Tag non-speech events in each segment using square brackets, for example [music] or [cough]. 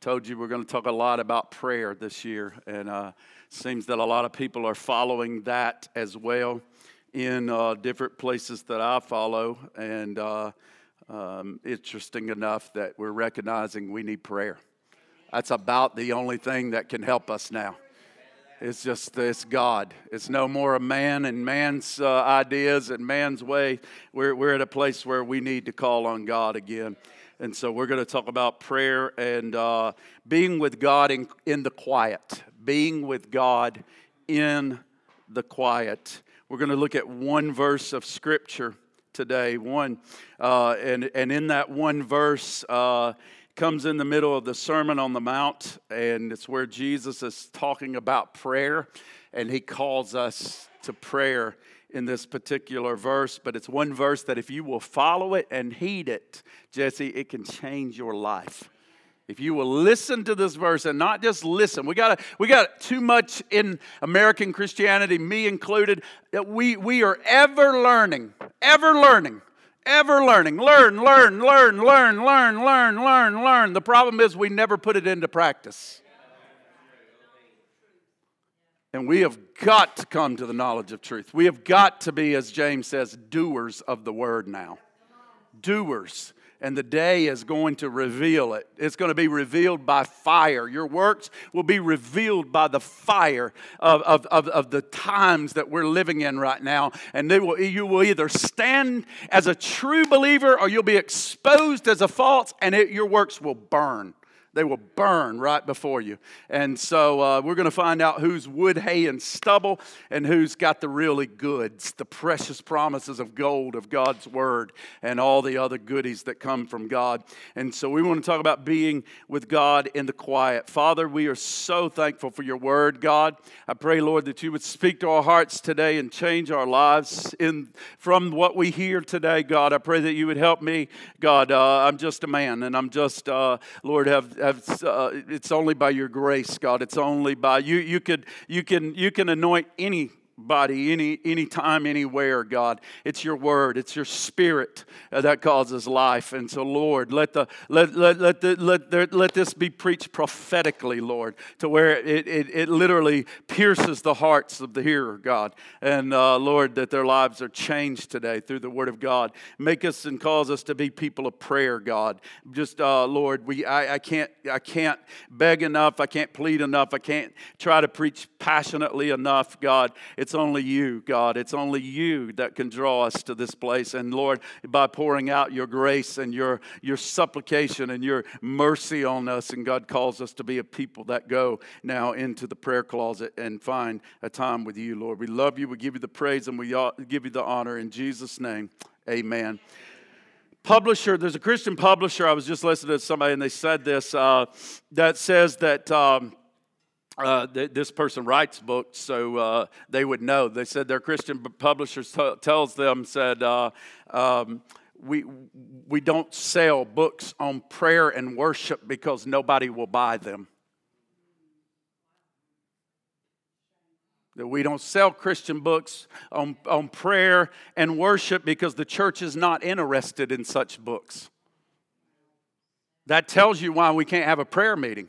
told you we're going to talk a lot about prayer this year, and uh, seems that a lot of people are following that as well in uh, different places that I follow. And uh, um, interesting enough that we're recognizing we need prayer. That's about the only thing that can help us now. It's just it's God. It's no more a man and man's uh, ideas and man's way. We're, we're at a place where we need to call on God again. And so we're going to talk about prayer and uh, being with God in, in the quiet. Being with God in the quiet. We're going to look at one verse of Scripture today. One, uh, and, and in that one verse, uh, comes in the middle of the Sermon on the Mount, and it's where Jesus is talking about prayer, and he calls us to prayer in this particular verse, but it's one verse that if you will follow it and heed it, Jesse, it can change your life. If you will listen to this verse and not just listen, we got we got too much in American Christianity, me included, that we we are ever learning, ever learning, ever learning. Learn, learn, learn, learn, learn, learn, learn, learn. The problem is we never put it into practice. And we have got to come to the knowledge of truth. We have got to be, as James says, doers of the word now. Doers. And the day is going to reveal it. It's going to be revealed by fire. Your works will be revealed by the fire of, of, of, of the times that we're living in right now. And will, you will either stand as a true believer or you'll be exposed as a false, and it, your works will burn. They will burn right before you. And so uh, we're going to find out who's wood, hay, and stubble and who's got the really goods, the precious promises of gold of God's word and all the other goodies that come from God. And so we want to talk about being with God in the quiet. Father, we are so thankful for your word, God. I pray, Lord, that you would speak to our hearts today and change our lives in, from what we hear today, God. I pray that you would help me, God. Uh, I'm just a man and I'm just, uh, Lord, have Uh, it's only by your grace, God. It's only by you. You could, you can, you can anoint any body any anytime anywhere god. It's your word. It's your spirit that causes life. And so lord let the let let let, the, let, let this be preached prophetically lord to where it, it, it literally pierces the hearts of the hearer god. And uh, lord that their lives are changed today through the word of god. Make us and cause us to be people of prayer god. Just uh, lord we I, I can't i can't beg enough. I can't plead enough. I can't try to preach passionately enough god. It's it's only you, God. It's only you that can draw us to this place. And Lord, by pouring out your grace and your, your supplication and your mercy on us, and God calls us to be a people that go now into the prayer closet and find a time with you, Lord. We love you. We give you the praise and we give you the honor. In Jesus' name, amen publisher, there's a Christian publisher. I was just listening to somebody and they said this uh, that says that um, uh, th- this person writes books, so uh, they would know. They said their Christian publisher t- tells them said uh, um, we we don't sell books on prayer and worship because nobody will buy them. That we don't sell Christian books on, on prayer and worship because the church is not interested in such books. That tells you why we can't have a prayer meeting.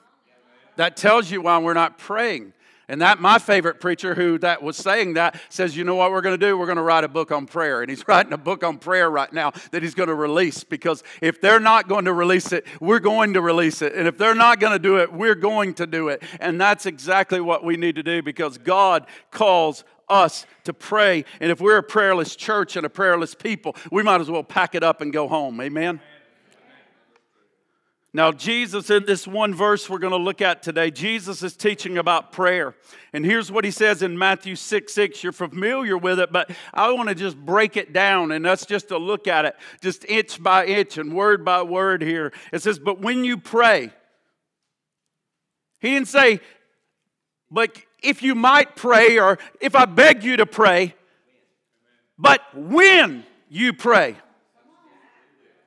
That tells you why we're not praying. And that my favorite preacher who that was saying that says, you know what we're going to do? We're going to write a book on prayer. And he's [laughs] writing a book on prayer right now that he's going to release because if they're not going to release it, we're going to release it. And if they're not going to do it, we're going to do it. And that's exactly what we need to do because God calls us to pray. And if we're a prayerless church and a prayerless people, we might as well pack it up and go home. Amen. Now, Jesus, in this one verse we're going to look at today, Jesus is teaching about prayer. And here's what he says in Matthew 6 6. You're familiar with it, but I want to just break it down and that's just to look at it, just inch by inch and word by word here. It says, But when you pray, he didn't say, But if you might pray or if I beg you to pray, but when you pray.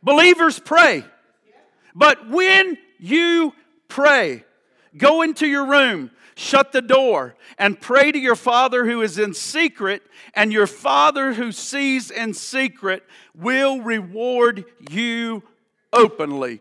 Believers pray. But when you pray, go into your room, shut the door, and pray to your Father who is in secret, and your Father who sees in secret will reward you openly.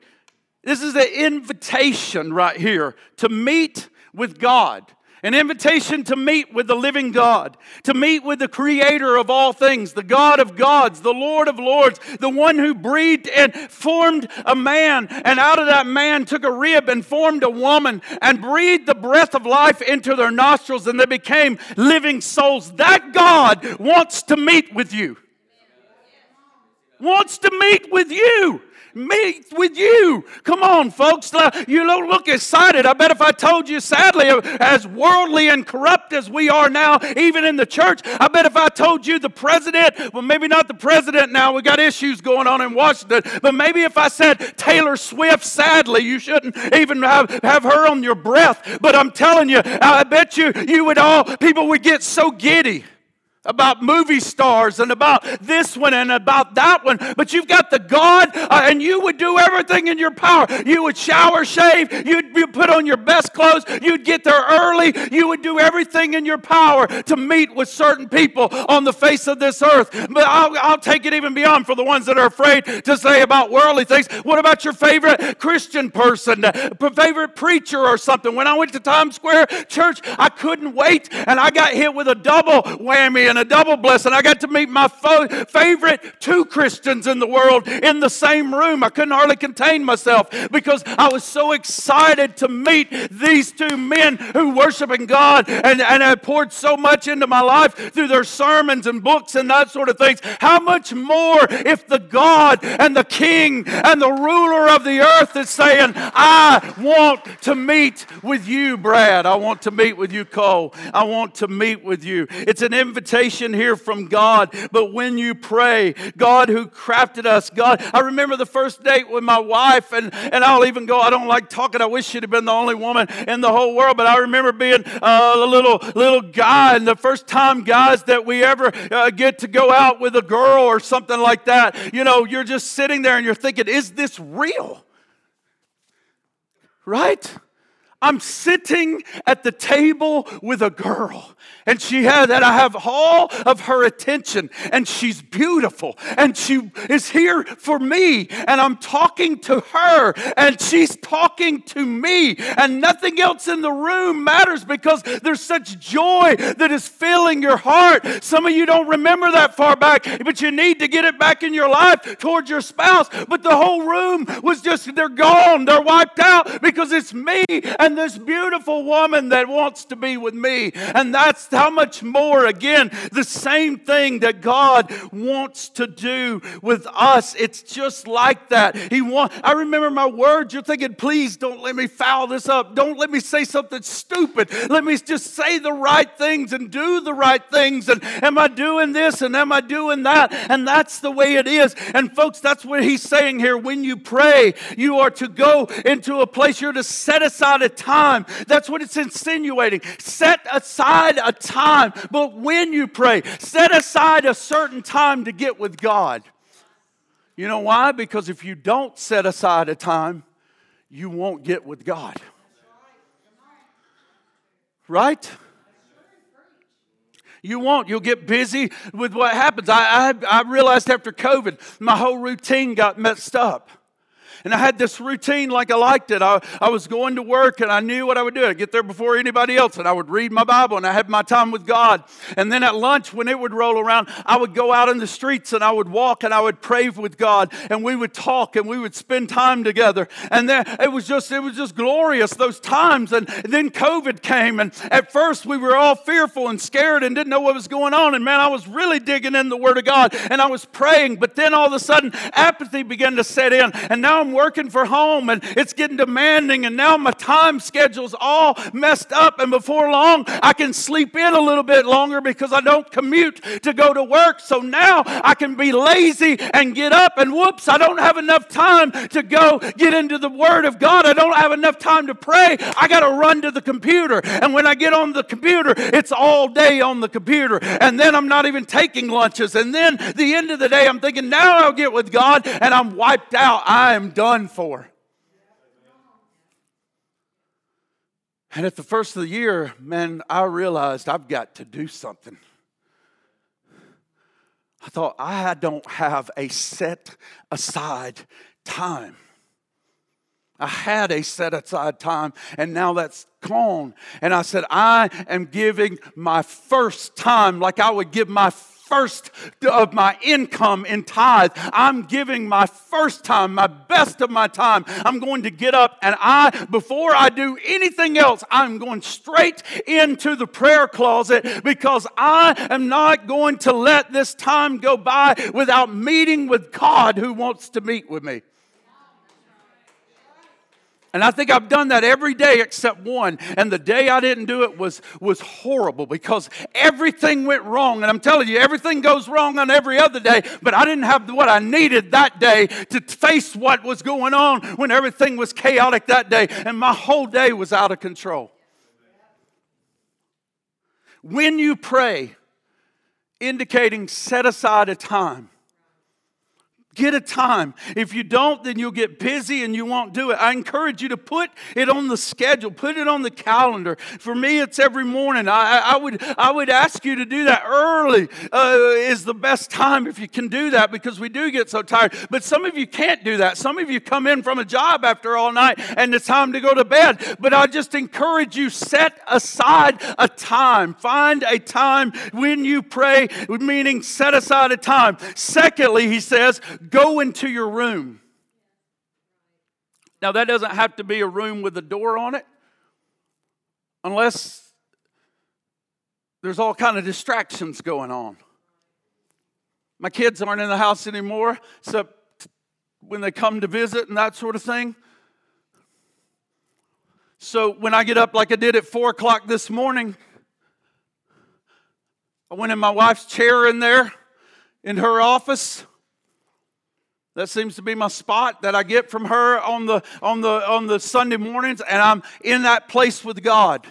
This is an invitation right here to meet with God. An invitation to meet with the living God, to meet with the creator of all things, the God of gods, the Lord of lords, the one who breathed and formed a man, and out of that man took a rib and formed a woman and breathed the breath of life into their nostrils, and they became living souls. That God wants to meet with you. Wants to meet with you meet with you. Come on, folks. You don't look excited. I bet if I told you, sadly, as worldly and corrupt as we are now, even in the church, I bet if I told you the president, well, maybe not the president now, we got issues going on in Washington, but maybe if I said Taylor Swift, sadly, you shouldn't even have, have her on your breath. But I'm telling you, I bet you, you would all, people would get so giddy about movie stars and about this one and about that one, but you've got the God, uh, and you would do everything in your power. You would shower, shave, you'd, you'd put on your best clothes, you'd get there early, you would do everything in your power to meet with certain people on the face of this earth. But I'll, I'll take it even beyond for the ones that are afraid to say about worldly things. What about your favorite Christian person, favorite preacher or something? When I went to Times Square Church, I couldn't wait, and I got hit with a double whammy and a double blessing. I got to meet my fo- favorite two Christians in the world in the same room. I couldn't hardly contain myself because I was so excited to meet these two men who worshiping God and, and have poured so much into my life through their sermons and books and that sort of things. How much more if the God and the King and the ruler of the earth is saying, I want to meet with you, Brad. I want to meet with you, Cole. I want to meet with you. It's an invitation invitation here from God. But when you pray, God who crafted us, God, I remember the first date with my wife, and, and I'll even go, I don't like talking. I wish she'd have been the only woman in the whole world, but I remember being uh, a little, little guy, and the first time, guys, that we ever uh, get to go out with a girl or something like that, you know, you're just sitting there and you're thinking, is this real? Right? I'm sitting at the table with a girl and she had that I have all of her attention and she's beautiful and she is here for me and I'm talking to her and she's talking to me and nothing else in the room matters because there's such joy that is filling your heart. Some of you don't remember that far back, but you need to get it back in your life towards your spouse. But the whole room was just, they're gone, they're wiped out because it's me and this beautiful woman that wants to be with me. And that's how much more, again, the same thing that God wants to do with us. It's just like that. He want, I remember my words. You're thinking, please don't let me foul this up. Don't let me say something stupid. Let me just say the right things and do the right things. And am I doing this and am I doing that? And that's the way it is. And folks, that's what he's saying here. When you pray, you are to go into a place, you're to set aside a time. That's what it's insinuating. Set aside a time, but when you pray, set aside a certain time to get with God. You know why? Because if you don't set aside a time, you won't get with God. Right? You won't. You'll get busy with what happens. I, I, I realized after COVID, my whole routine got messed up. And I had this routine like I liked it. I, I was going to work and I knew what I would do. I'd get there before anybody else and I would read my Bible and I had my time with God. And then at lunch, when it would roll around, I would go out in the streets and I would walk and I would pray with God and we would talk and we would spend time together. And then it was just, it was just glorious those times. And then COVID came and at first we were all fearful and scared and didn't know what was going on. And man, I was really digging in the Word of God and I was praying. But then all of a sudden, apathy began to set in. And now I'm working for home and it's getting demanding, and now my time schedule's all messed up. And before long, I can sleep in a little bit longer because I don't commute to go to work. So now I can be lazy and get up, and whoops, I don't have enough time to go get into the Word of God. I don't have enough time to pray. I got to run to the computer. And when I get on the computer, it's all day on the computer. And then I'm not even taking lunches. And then the end of the day, I'm thinking, now I'll get with God, and I'm wiped out. I am done for. And at the first of the year, man, I realized I've got to do something. I thought, I don't have a set aside time. I had a set aside time, and now that's gone. And I said, I am giving my first time like I would give my first of my income in tithe. I'm giving my first time, my best of my time. I'm going to get up and I, before I do anything else, I'm going straight into the prayer closet because I am not going to let this time go by without meeting with God who wants to meet with me. And I think I've done that every day except one. And the day I didn't do it was, was horrible because everything went wrong. And I'm telling you, everything goes wrong on every other day, but I didn't have what I needed that day to face what was going on when everything was chaotic that day. And my whole day was out of control. When you pray, indicating set aside a time Get a time. If you don't, then you'll get busy and you won't do it. I encourage you to put it on the schedule, put it on the calendar. For me, it's every morning. I, I would, I would ask you to do that early, uh, is the best time if you can do that because we do get so tired. But some of you can't do that. Some of you come in from a job after all night and it's time to go to bed. But I just encourage you set aside a time. Find a time when you pray, meaning set aside a time. Secondly, he says, go into your room. Now, that doesn't have to be a room with a door on it, unless there's all kind of distractions going on. My kids aren't in the house anymore, except when they come to visit and that sort of thing. So when I get up like I did at four o'clock this morning, I went in my wife's chair in there in her office. That seems to be my spot that I get from her on the, on the, on the Sunday mornings, and I'm in that place with God.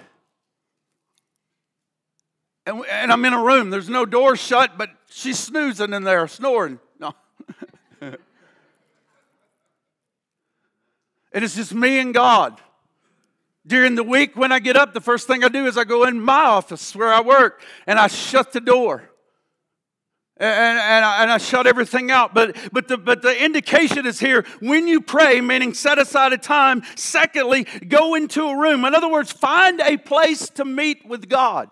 And, and I'm in a room. There's no door shut, but she's snoozing in there, snoring. No. [laughs] and it's just me and God. During the week, when I get up, the first thing I do is I go in my office where I work and I shut the door and, and, I, and I shut everything out. But, but, the, but the indication is here when you pray, meaning set aside a time. Secondly, go into a room. In other words, find a place to meet with God.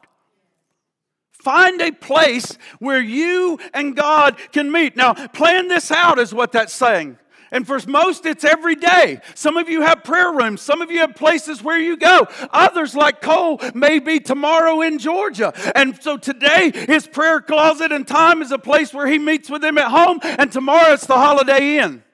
Find a place where you and God can meet. Now, plan this out, is what that's saying. And for most, it's every day. Some of you have prayer rooms. Some of you have places where you go. Others, like Cole, may be tomorrow in Georgia. And so today, his prayer closet and time is a place where he meets with them at home. And tomorrow, it's the Holiday Inn.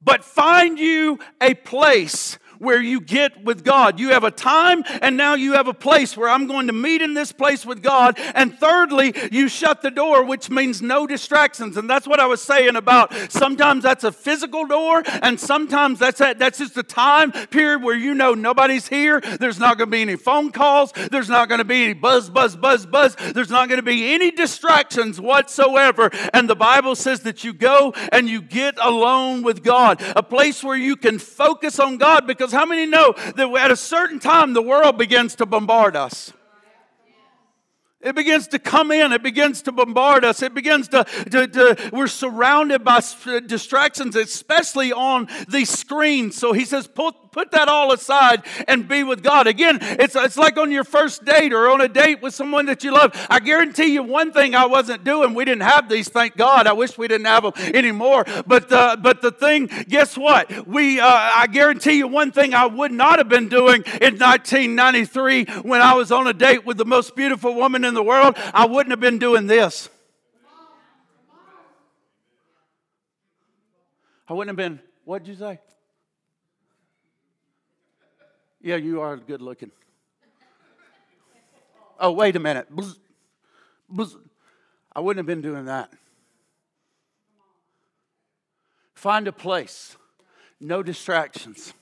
But find you a place where you get with God. You have a time and now you have a place where I'm going to meet in this place with God. And thirdly, you shut the door, which means no distractions. And that's what I was saying about sometimes that's a physical door, and sometimes that's a, that's just a time period where you know nobody's here. There's not going to be any phone calls. There's not going to be any buzz, buzz, buzz, buzz. There's not going to be any distractions whatsoever. And the Bible says that you go and you get alone with God, a place where you can focus on God because how many know that at a certain time the world begins to bombard us? It begins to come in. It begins to bombard us. It begins to, to, to, we're surrounded by distractions, especially on these screens. So he says, put, put that all aside and be with God. Again, it's, it's like on your first date or on a date with someone that you love. I guarantee you one thing I wasn't doing. We didn't have these, thank God. I wish we didn't have them anymore. But, uh, but the thing, guess what? We, uh, I guarantee you one thing I would not have been doing in 1993 when I was on a date with the most beautiful woman in in the world, I wouldn't have been doing this. I wouldn't have been, what'd you say? Yeah, you are good looking. Oh, wait a minute. I wouldn't have been doing that. Find a place, no distractions.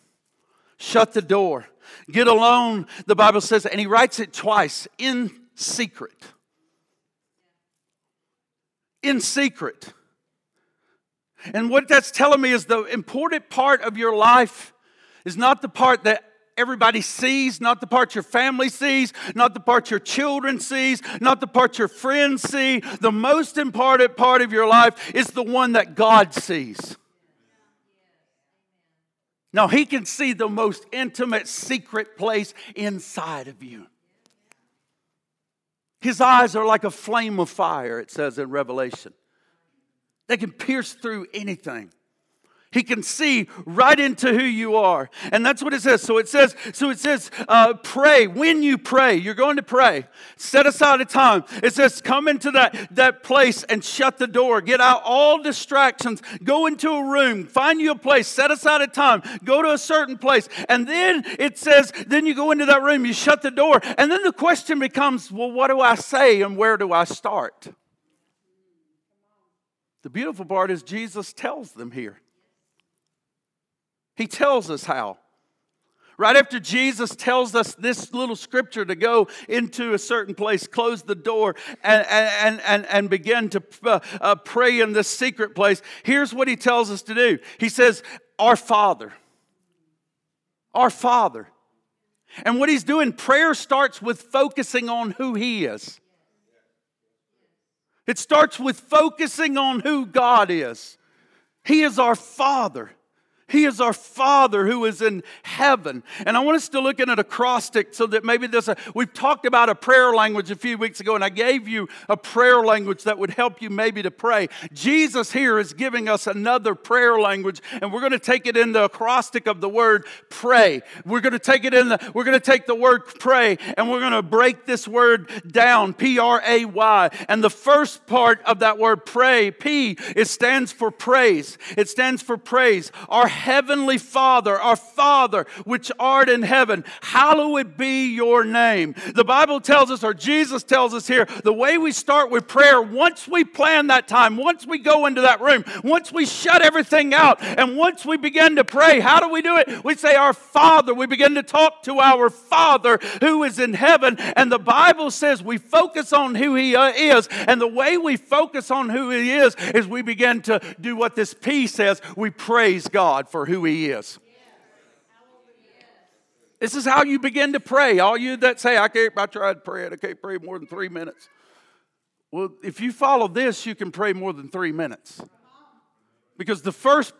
Shut the door. Get alone, the Bible says, and he writes it twice in secret. In secret. And what that's telling me is the important part of your life is not the part that everybody sees, not the part your family sees, not the part your children sees, not the part your friends see. The most important part of your life is the one that God sees. Now, He can see the most intimate, secret place inside of you. His eyes are like a flame of fire, it says in Revelation. They can pierce through anything. He can see right into who you are. And that's what it says. So it says, so it says, uh, pray. When you pray, you're going to pray. Set aside a time. It says, come into that, that place and shut the door. Get out all distractions. Go into a room. Find you a place. Set aside a time. Go to a certain place. And then it says, then you go into that room, you shut the door. And then the question becomes, well, what do I say and where do I start? The beautiful part is Jesus tells them here. He tells us how. Right after Jesus tells us this little scripture to go into a certain place, close the door, and, and, and, and begin to uh, uh, pray in this secret place, here's what he tells us to do. He says, Our Father. Our Father. And what he's doing, prayer starts with focusing on who he is. It starts with focusing on who God is. He is our Father. He is our Father who is in heaven. And I want us to look at an acrostic so that maybe this, we've talked about a prayer language a few weeks ago, and I gave you a prayer language that would help you maybe to pray. Jesus here is giving us another prayer language, and we're going to take it in the acrostic of the word pray. We're going to take it in the, we're going to take the word pray, and we're going to break this word down, P R A Y. And the first part of that word pray, P, it stands for praise. It stands for praise. Our heavenly Father, our Father which art in heaven, hallowed be your name. The Bible tells us, or Jesus tells us here, the way we start with prayer, once we plan that time, once we go into that room, once we shut everything out, and once we begin to pray, how do we do it? We say, Our Father. We begin to talk to our Father who is in heaven. And the Bible says we focus on who He uh, is. And the way we focus on who He is is we begin to do what this P says we praise God for who He is. This is how you begin to pray. All you that say, I can't, I tried to pray I can't pray more than three minutes. Well, if you follow this, you can pray more than three minutes. Because the first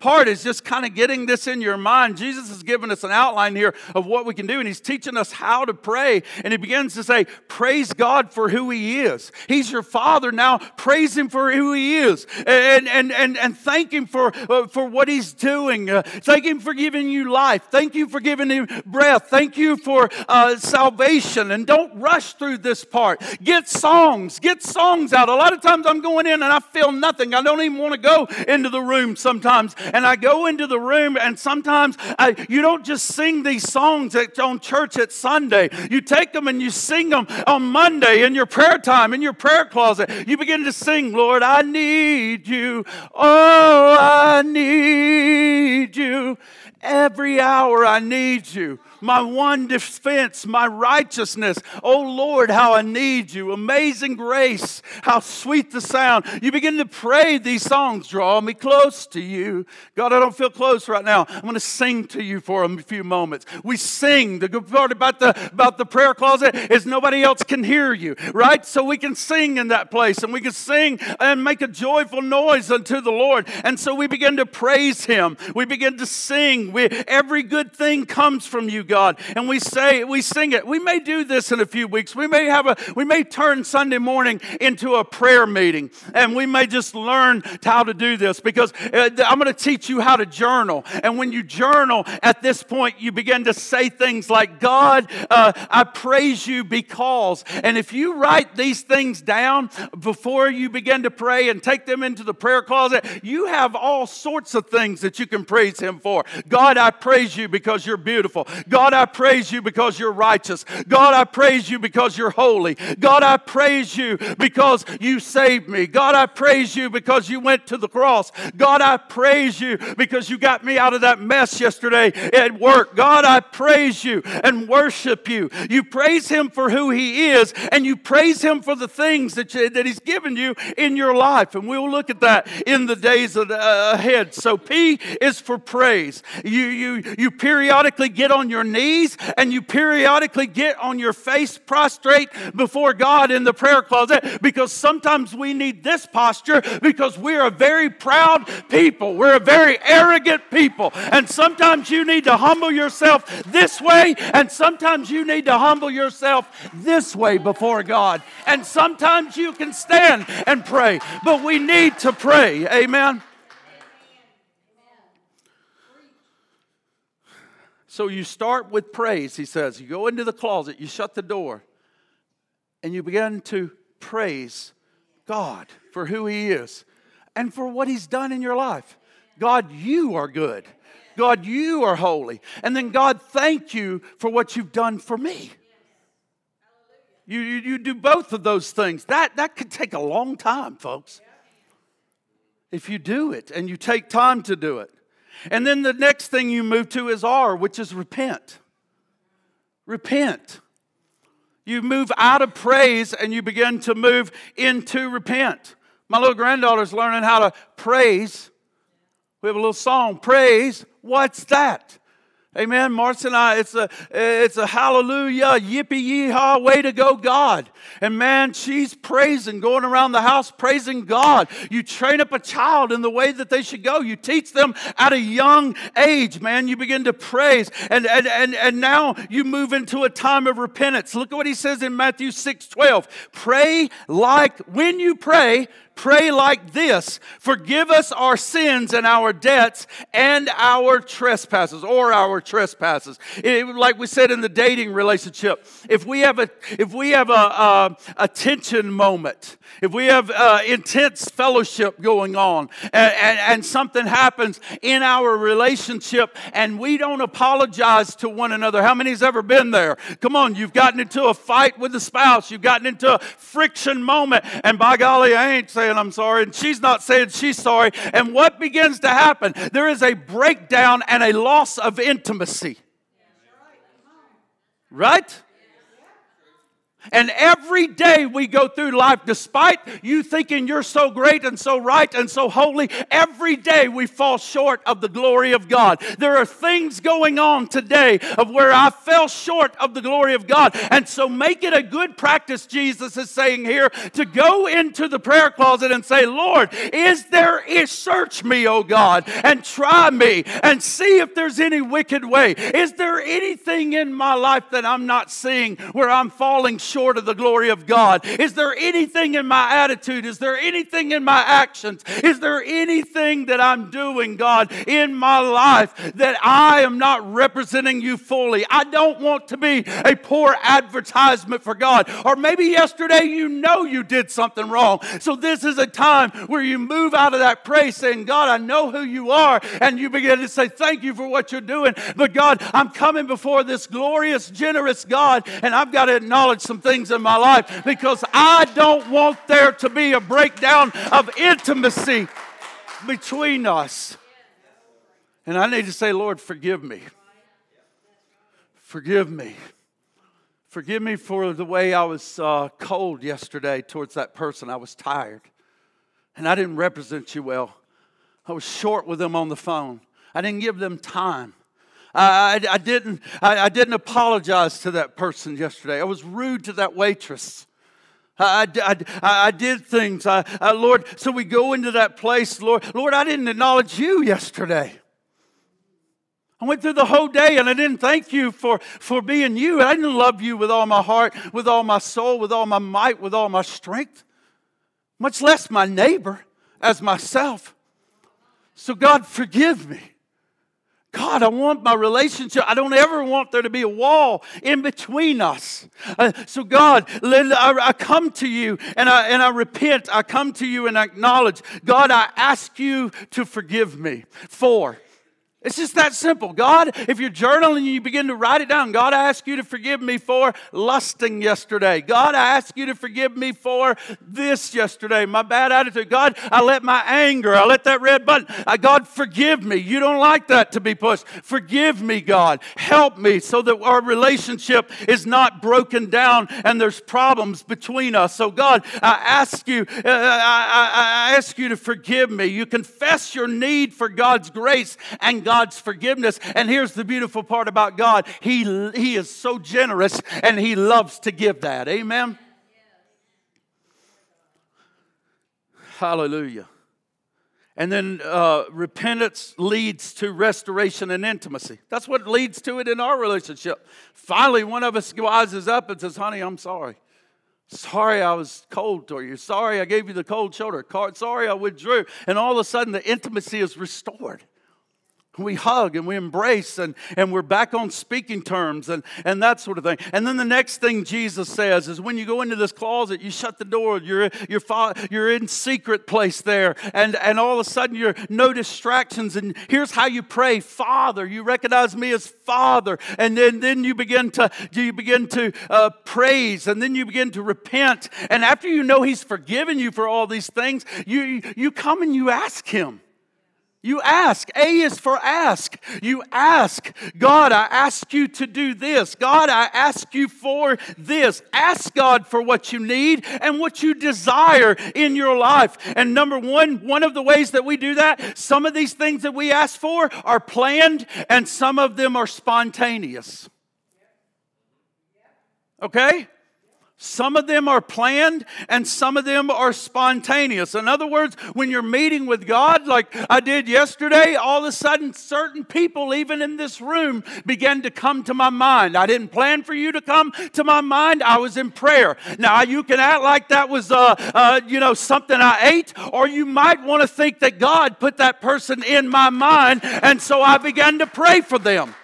part is just kind of getting this in your mind. Jesus has given us an outline here of what we can do, and He's teaching us how to pray. And He begins to say, Praise God for who He is. He's your Father. Now, praise Him for who He is. And, and, and, and thank Him for, uh, for what He's doing. Uh, thank Him for giving you life. Thank you for giving Him breath. Thank you for uh, salvation. And don't rush through this part. Get songs. Get songs out. A lot of times I'm going in and I feel nothing. I don't even want to go into into the room sometimes, and I go into the room, and sometimes I, you don't just sing these songs at, on church at Sunday. You take them and you sing them on Monday in your prayer time, in your prayer closet. You begin to sing, Lord, I need you. Oh, I need you. Every hour I need you my one defense, my righteousness. Oh Lord, how I need you. Amazing grace, how sweet the sound. You begin to pray these songs, draw me close to you. God, I don't feel close right now. I'm going to sing to you for a few moments. We sing. The good part about the, about the prayer closet is nobody else can hear you, right? So we can sing in that place and we can sing and make a joyful noise unto the Lord. And so we begin to praise Him. We begin to sing. We, every good thing comes from you, God. And we say, we sing it. We may do this in a few weeks. We may have a, we may turn Sunday morning into a prayer meeting and we may just learn how to do this because uh, I'm going to teach you how to journal. And when you journal at this point, you begin to say things like, God, uh, I praise you because. And if you write these things down before you begin to pray and take them into the prayer closet, you have all sorts of things that you can praise Him for. God, I praise you because you're beautiful. God, I praise you because you're righteous. God, I praise you because you're holy. God, I praise you because you saved me. God, I praise you because you went to the cross. God, I praise you because you got me out of that mess yesterday at work. God, I praise you and worship you. You praise him for who he is and you praise him for the things that, you, that he's given you in your life. And we'll look at that in the days uh, ahead. So P is for praise. you, you, you periodically get on your knees and you periodically get on your face prostrate before God in the prayer closet because sometimes we need this posture because we're a very proud people. We're a very arrogant people. And sometimes you need to humble yourself this way, and sometimes you need to humble yourself this way before God. And sometimes you can stand and pray, but we need to pray. Amen. So you start with praise, he says. You go into the closet, you shut the door, and you begin to praise God for who he is and for what he's done in your life. God, you are good. God, you are holy. And then, God, thank you for what you've done for me. You, you, you do both of those things. That, that could take a long time, folks. If you do it and you take time to do it. And then the next thing you move to is R, which is repent. Repent. You move out of praise and you begin to move into repent. My little granddaughter's learning how to praise. We have a little song, Praise. What's that? Amen. Marcia and I, it's a, it's a hallelujah, yippee yee-haw, way to go, God. And man, she's praising, going around the house praising God. You train up a child in the way that they should go. You teach them at a young age, man. You begin to praise. And, and, and, and now you move into a time of repentance. Look at what he says in Matthew 6 12. Pray like, when you pray, pray like this Forgive us our sins and our debts and our trespasses, or our trespasses. It, like we said in the dating relationship, if we have a, if we have a, a, a tension moment, if we have uh, intense fellowship going on, and, and, and something happens in our relationship and we don't apologize to one another, how many's ever been there? Come on, you've gotten into a fight with the spouse, you've gotten into a friction moment, and by golly, I ain't saying saying I'm sorry, and she's not saying she's sorry. And what begins to happen? There is a breakdown and a loss of intimacy. Right? And every day we go through life, despite you thinking you're so great and so right and so holy, every day we fall short of the glory of God. There are things going on today of where I fell short of the glory of God. And so make it a good practice, Jesus is saying here, to go into the prayer closet and say, Lord, is there, is, search me, O God, and try me and see if there's any wicked way. Is there anything in my life that I'm not seeing where I'm falling short? Short of the glory of God? Is there anything in my attitude? Is there anything in my actions? Is there anything that I'm doing, God, in my life that I am not representing you fully? I don't want to be a poor advertisement for God. Or maybe yesterday you know you did something wrong. So this is a time where you move out of that praise saying, God, I know who you are. And you begin to say, Thank you for what you're doing. But God, I'm coming before this glorious, generous God, and I've got to acknowledge some things in my life because I don't want there to be a breakdown of intimacy between us. And I need to say, Lord, forgive me. Forgive me. Forgive me for the way I was uh, cold yesterday towards that person. I was tired. And I didn't represent you well. I was short with them on the phone. I didn't give them time. I, I, didn't, I, I didn't apologize to that person yesterday. I was rude to that waitress. I, I, I, did things, I, Lord. So we go into that place, Lord. Lord, I didn't acknowledge you yesterday. I went through the whole day and I didn't thank you for, for being you. I didn't love you with all my heart, with all my soul, with all my might, with all my strength, much less my neighbor as myself. So, God, forgive me. God, I want my relationship. I don't ever want there to be a wall in between us. Uh, so, God, I, I, come to you and I, and I repent. I come to you and acknowledge. God, I ask you to forgive me for it's just that simple. God, if you're journaling and you begin to write it down, God, I ask you to forgive me for lusting yesterday. God, I ask you to forgive me for this yesterday, my bad attitude. God, I let my anger, I let that red button. God, forgive me. You don't like that to be pushed. Forgive me, God. Help me so that our relationship is not broken down and there's problems between us. So, God, I ask you, uh, I, I, I ask you to forgive me. You confess your need for God's grace and God God's forgiveness. And here's the beautiful part about God He, he is so generous and He loves to give that. Amen. Hallelujah. And then uh, repentance leads to restoration and intimacy. That's what leads to it in our relationship. Finally, one of us rises up and says, Honey, I'm sorry. Sorry I was cold to you. Sorry I gave you the cold shoulder. Sorry I withdrew. And all of a sudden, the intimacy is restored we hug and we embrace and, and we're back on speaking terms and, and that sort of thing. And then the next thing Jesus says is when you go into this closet, you shut the door, you're, you're, you're in secret place there, and, and all of a sudden you're no distractions. And here's how you pray Father. You recognize me as Father. And then, then you begin to, you begin to uh, praise and then you begin to repent. And after you know He's forgiven you for all these things, you, you come and you ask Him. You ask. A is for ask. You ask, God, I ask you to do this. God, I ask you for this. Ask God for what you need and what you desire in your life. And number one, one of the ways that we do that, some of these things that we ask for are planned and some of them are spontaneous. Okay? Some of them are planned and some of them are spontaneous. In other words, when you're meeting with God, like I did yesterday, all of a sudden, certain people, even in this room, began to come to my mind. I didn't plan for you to come to my mind. I was in prayer. Now, you can act like that was, uh, uh, you know, something I ate, or you might want to think that God put that person in my mind, and so I began to pray for them.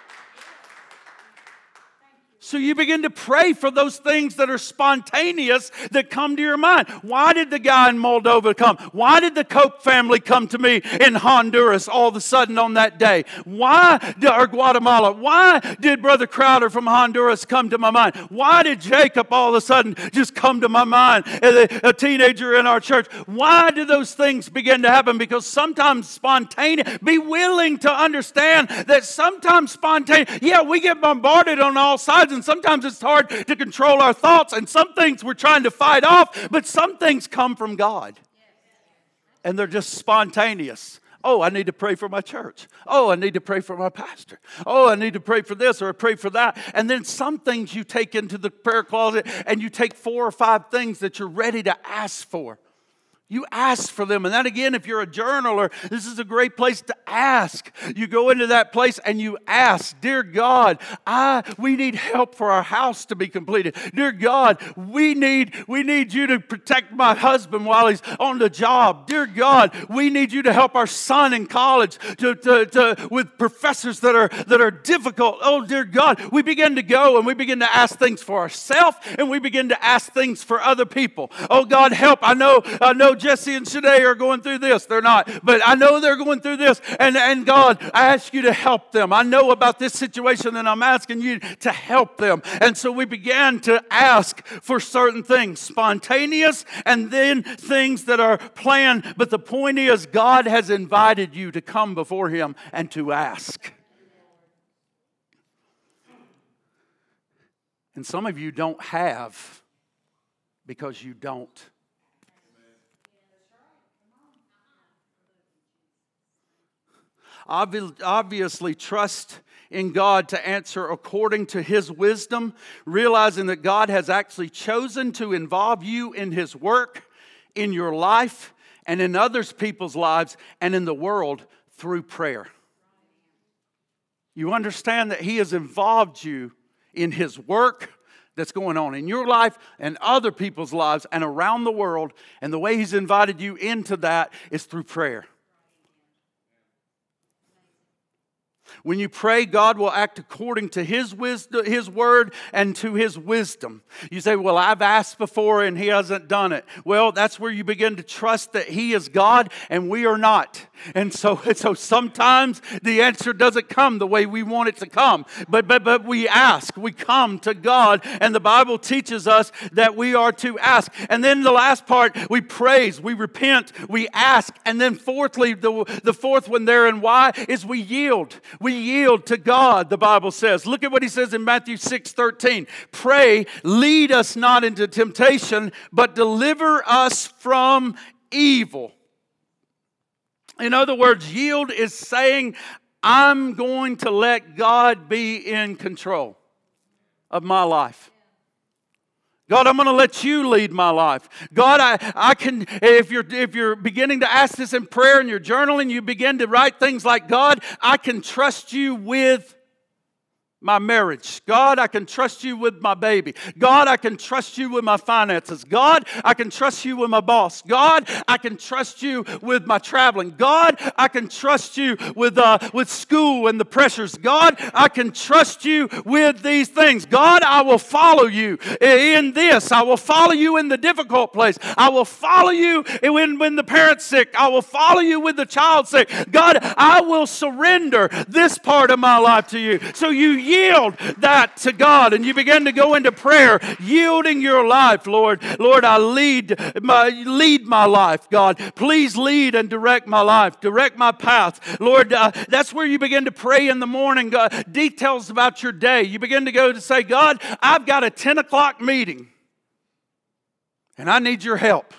So you begin to pray for those things that are spontaneous that come to your mind. Why did the guy in Moldova come? Why did the Koch family come to me in Honduras all of a sudden on that day? Why or Guatemala? Why did Brother Crowder from Honduras come to my mind? Why did Jacob all of a sudden just come to my mind? as A teenager in our church. Why do those things begin to happen? Because sometimes spontaneous, be willing to understand that sometimes spontaneous, yeah, we get bombarded on all sides and sometimes it's hard to control our thoughts, and some things we're trying to fight off, but some things come from God. And they're just spontaneous. Oh, I need to pray for my church. Oh, I need to pray for my pastor. Oh, I need to pray for this or I pray for that. And then some things you take into the prayer closet and you take four or five things that you're ready to ask for. You ask for them. And then again, if you're a journaler, this is a great place to ask. You go into that place and you ask, Dear God, I we need help for our house to be completed. Dear God, we need we need you to protect my husband while he's on the job. Dear God, we need you to help our son in college to, to, to with professors that are that are difficult. Oh, dear God, we begin to go and we begin to ask things for ourselves and we begin to ask things for other people. Oh God, help. I know, I know Jesse and Shanae are going through this. They're not, but I know they're going through this. And, and God, I ask you to help them. I know about this situation and I'm asking you to help them. And so we began to ask for certain things, spontaneous and then things that are planned. But the point is, God has invited you to come before Him and to ask. And some of you don't have because you don't. Obviously trust in God to answer according to His wisdom, realizing that God has actually chosen to involve you in His work, in your life, and in others' people's lives, and in the world through prayer. You understand that He has involved you in His work that's going on in your life and other people's lives and around the world, and the way He's invited you into that is through prayer. When you pray, God will act according to His wisdom, His word, and to His wisdom. You say, Well, I've asked before and He hasn't done it. Well, that's where you begin to trust that He is God and we are not. And so, [laughs] so sometimes the answer doesn't come the way we want it to come. But, but, but we ask, we come to God, and the Bible teaches us that we are to ask. And then the last part, we praise, we repent, we ask. And then fourthly, the, the fourth one there and why is we yield. We yield to God, the Bible says. Look at what he says in Matthew 6 13. Pray, lead us not into temptation, but deliver us from evil. In other words, yield is saying, I'm going to let God be in control of my life. God, I'm going to let you lead my life. God, I, I can, if you're, if you're beginning to ask this in prayer and you're journaling, you begin to write things like, God, I can trust you with my marriage. God, I can trust you with my baby. God, I can trust you with my finances. God, I can trust you with my boss. God, I can trust you with my traveling. God, I can trust you with, uh, with school and the pressures. God, I can trust you with these things. God, I will follow you in this. I will follow you in the difficult place. I will follow you when, when the parent's sick. I will follow you with the child sick. God, I will surrender this part of my life to you. So you yield that to God and you begin to go into prayer, yielding your life, Lord. Lord, I lead my lead my life, God. Please lead and direct my life, direct my path, Lord. Uh, that's where you begin to pray in the morning. God, details about your day. You begin to go to say, God, I've got a ten o'clock meeting, and I need your help.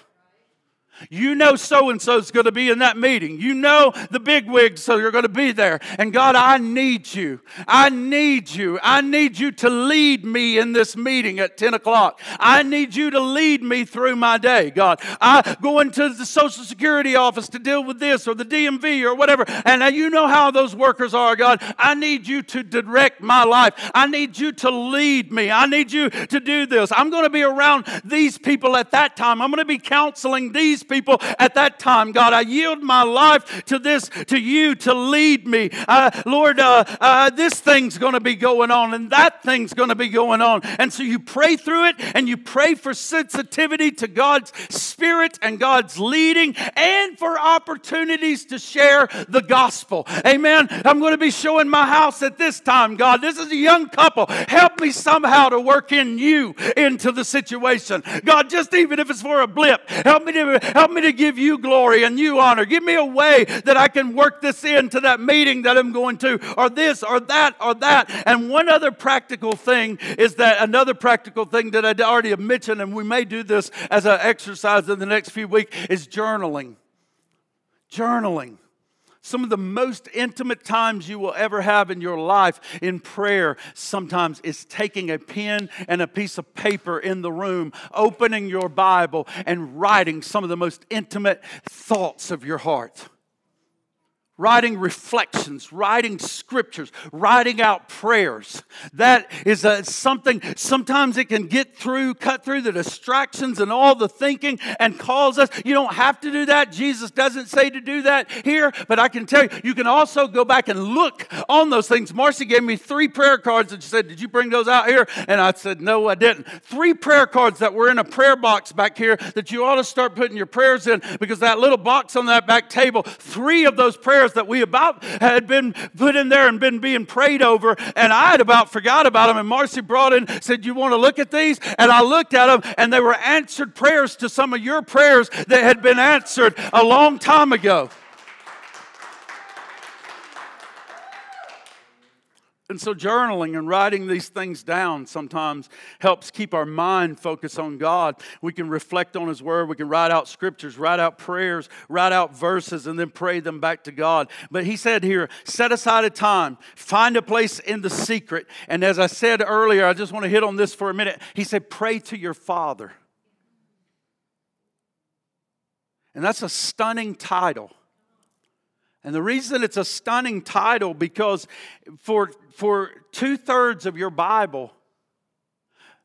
You know so and so is going to be in that meeting. You know the big wigs so you're going to be there. And God, I need you. I need you. I need you to lead me in this meeting at 10 o'clock. I need you to lead me through my day, God. I go into the Social Security office to deal with this or the DMV or whatever. And you know how those workers are, God. I need you to direct my life. I need you to lead me. I need you to do this. I'm going to be around these people at that time. I'm going to be counseling these people at that time. God, I yield my life to this, to you to lead me. Uh, Lord, uh, uh, this thing's going to be going on and that thing's going to be going on. And so you pray through it and you pray for sensitivity to God's Spirit and God's leading and for opportunities to share the gospel. Amen. I'm going to be showing my house at this time, God. This is a young couple. Help me somehow to work in you into the situation. God, just even if it's for a blip, help me to Help me to give you glory and you honor. Give me a way that I can work this into that meeting that I'm going to, or this, or that, or that. And one other practical thing is that another practical thing that I already mentioned, and we may do this as an exercise in the next few weeks, is journaling. Journaling some of the most intimate times you will ever have in your life in prayer sometimes is taking a pen and a piece of paper in the room, opening your Bible, and writing some of the most intimate thoughts of your heart writing reflections, writing scriptures, writing out prayers. That is a, something, sometimes it can get through, cut through the distractions and all the thinking and cause us. You don't have to do that. Jesus doesn't say to do that here, but I can tell you, you can also go back and look on those things. Marcy gave me three prayer cards and she said, Did you bring those out here? And I said, No, I didn't. Three prayer cards that were in a prayer box back here that you ought to start putting your prayers in because that little box on that back table, three of those prayers prayers that we about had been put in there and been being prayed over, and I had about forgot about them. And Marcy brought in, said, You want to look at these? And I looked at them, and they were answered prayers to some of your prayers that had been answered a long time ago. And so, journaling and writing these things down sometimes helps keep our mind focused on God. We can reflect on His Word. We can write out scriptures, write out prayers, write out verses, and then pray them back to God. But He said here, set aside a time, find a place in the secret. And as I said earlier, I just want to hit on this for a minute. He said, pray to your Father. And that's a stunning title. And the reason it's a stunning title because for, for two thirds of your Bible,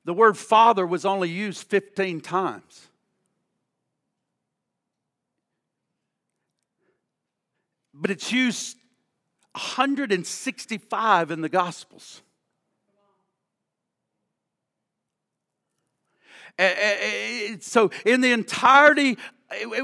the word father was only used 15 times. But it's used 165 in the Gospels. So, in the entirety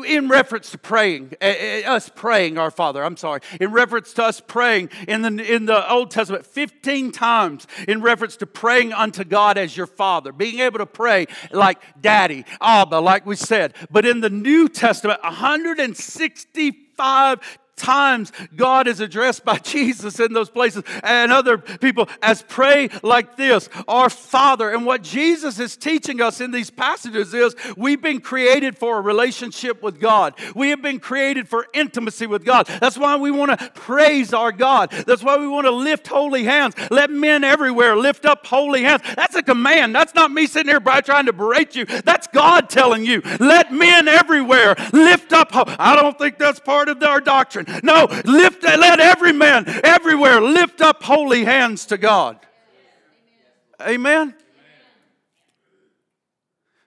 in reference to praying, eh, eh, us praying our Father, I'm sorry, in reference to us praying in the, in the Old Testament, 15 times in reference to praying unto God as your Father, being able to pray like Daddy, Abba, like we said. But in the New Testament, 165 times God is addressed by [laughs] Jesus in those places and other people as pray like this Our Father. And what Jesus is teaching us in these passages is we've been created for a relationship with God, we have been created for intimacy with God. That's why we want to praise our God. That's why we want to lift holy hands. Let men everywhere lift up holy hands. That's a command. That's not me sitting here by trying to berate you. That's God telling you. Let men everywhere lift up. I don't think that's part of our doctrine. No, lift. Let every man everywhere lift up holy hands to God. Amen.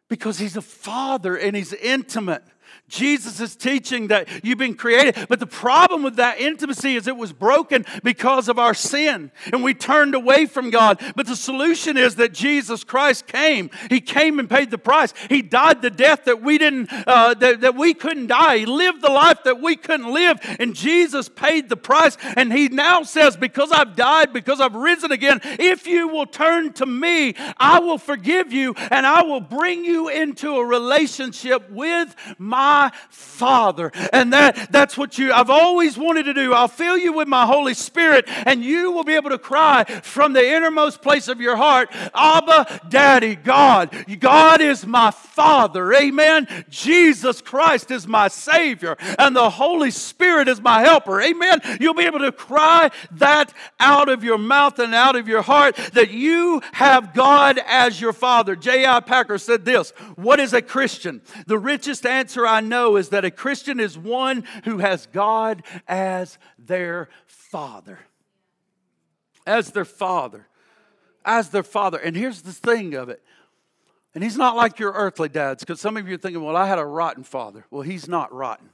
Because he's a father and he's intimate. Jesus is teaching that you've been created. But the problem with that intimacy is it was broken because of our sin and we turned away from God. But the solution is that Jesus Christ came. He came and paid the price. He died the death that we didn't, uh, that, that we couldn't die. He lived the life that we couldn't live. And Jesus paid the price. And He now says, Because I've died, because I've risen again, if you will turn to me, I will forgive you and I will bring you into a relationship with my my Father. And that, that's what you, I've always wanted to do. I'll fill you with my Holy Spirit, and you will be able to cry from the innermost place of your heart, Abba, Daddy, God. God is my Father. Amen. Jesus Christ is my Savior, and the Holy Spirit is my helper. Amen. You'll be able to cry that out of your mouth and out of your heart that you have God as your Father. J.I. Packer said this What is a Christian? The richest answer I know is that a Christian is one who has God as their father. As their father. As their father. And here's the thing of it. And he's not like your earthly dads, because some of you are thinking, well, I had a rotten father. Well, he's not rotten.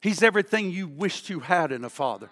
He's everything you wished you had in a father.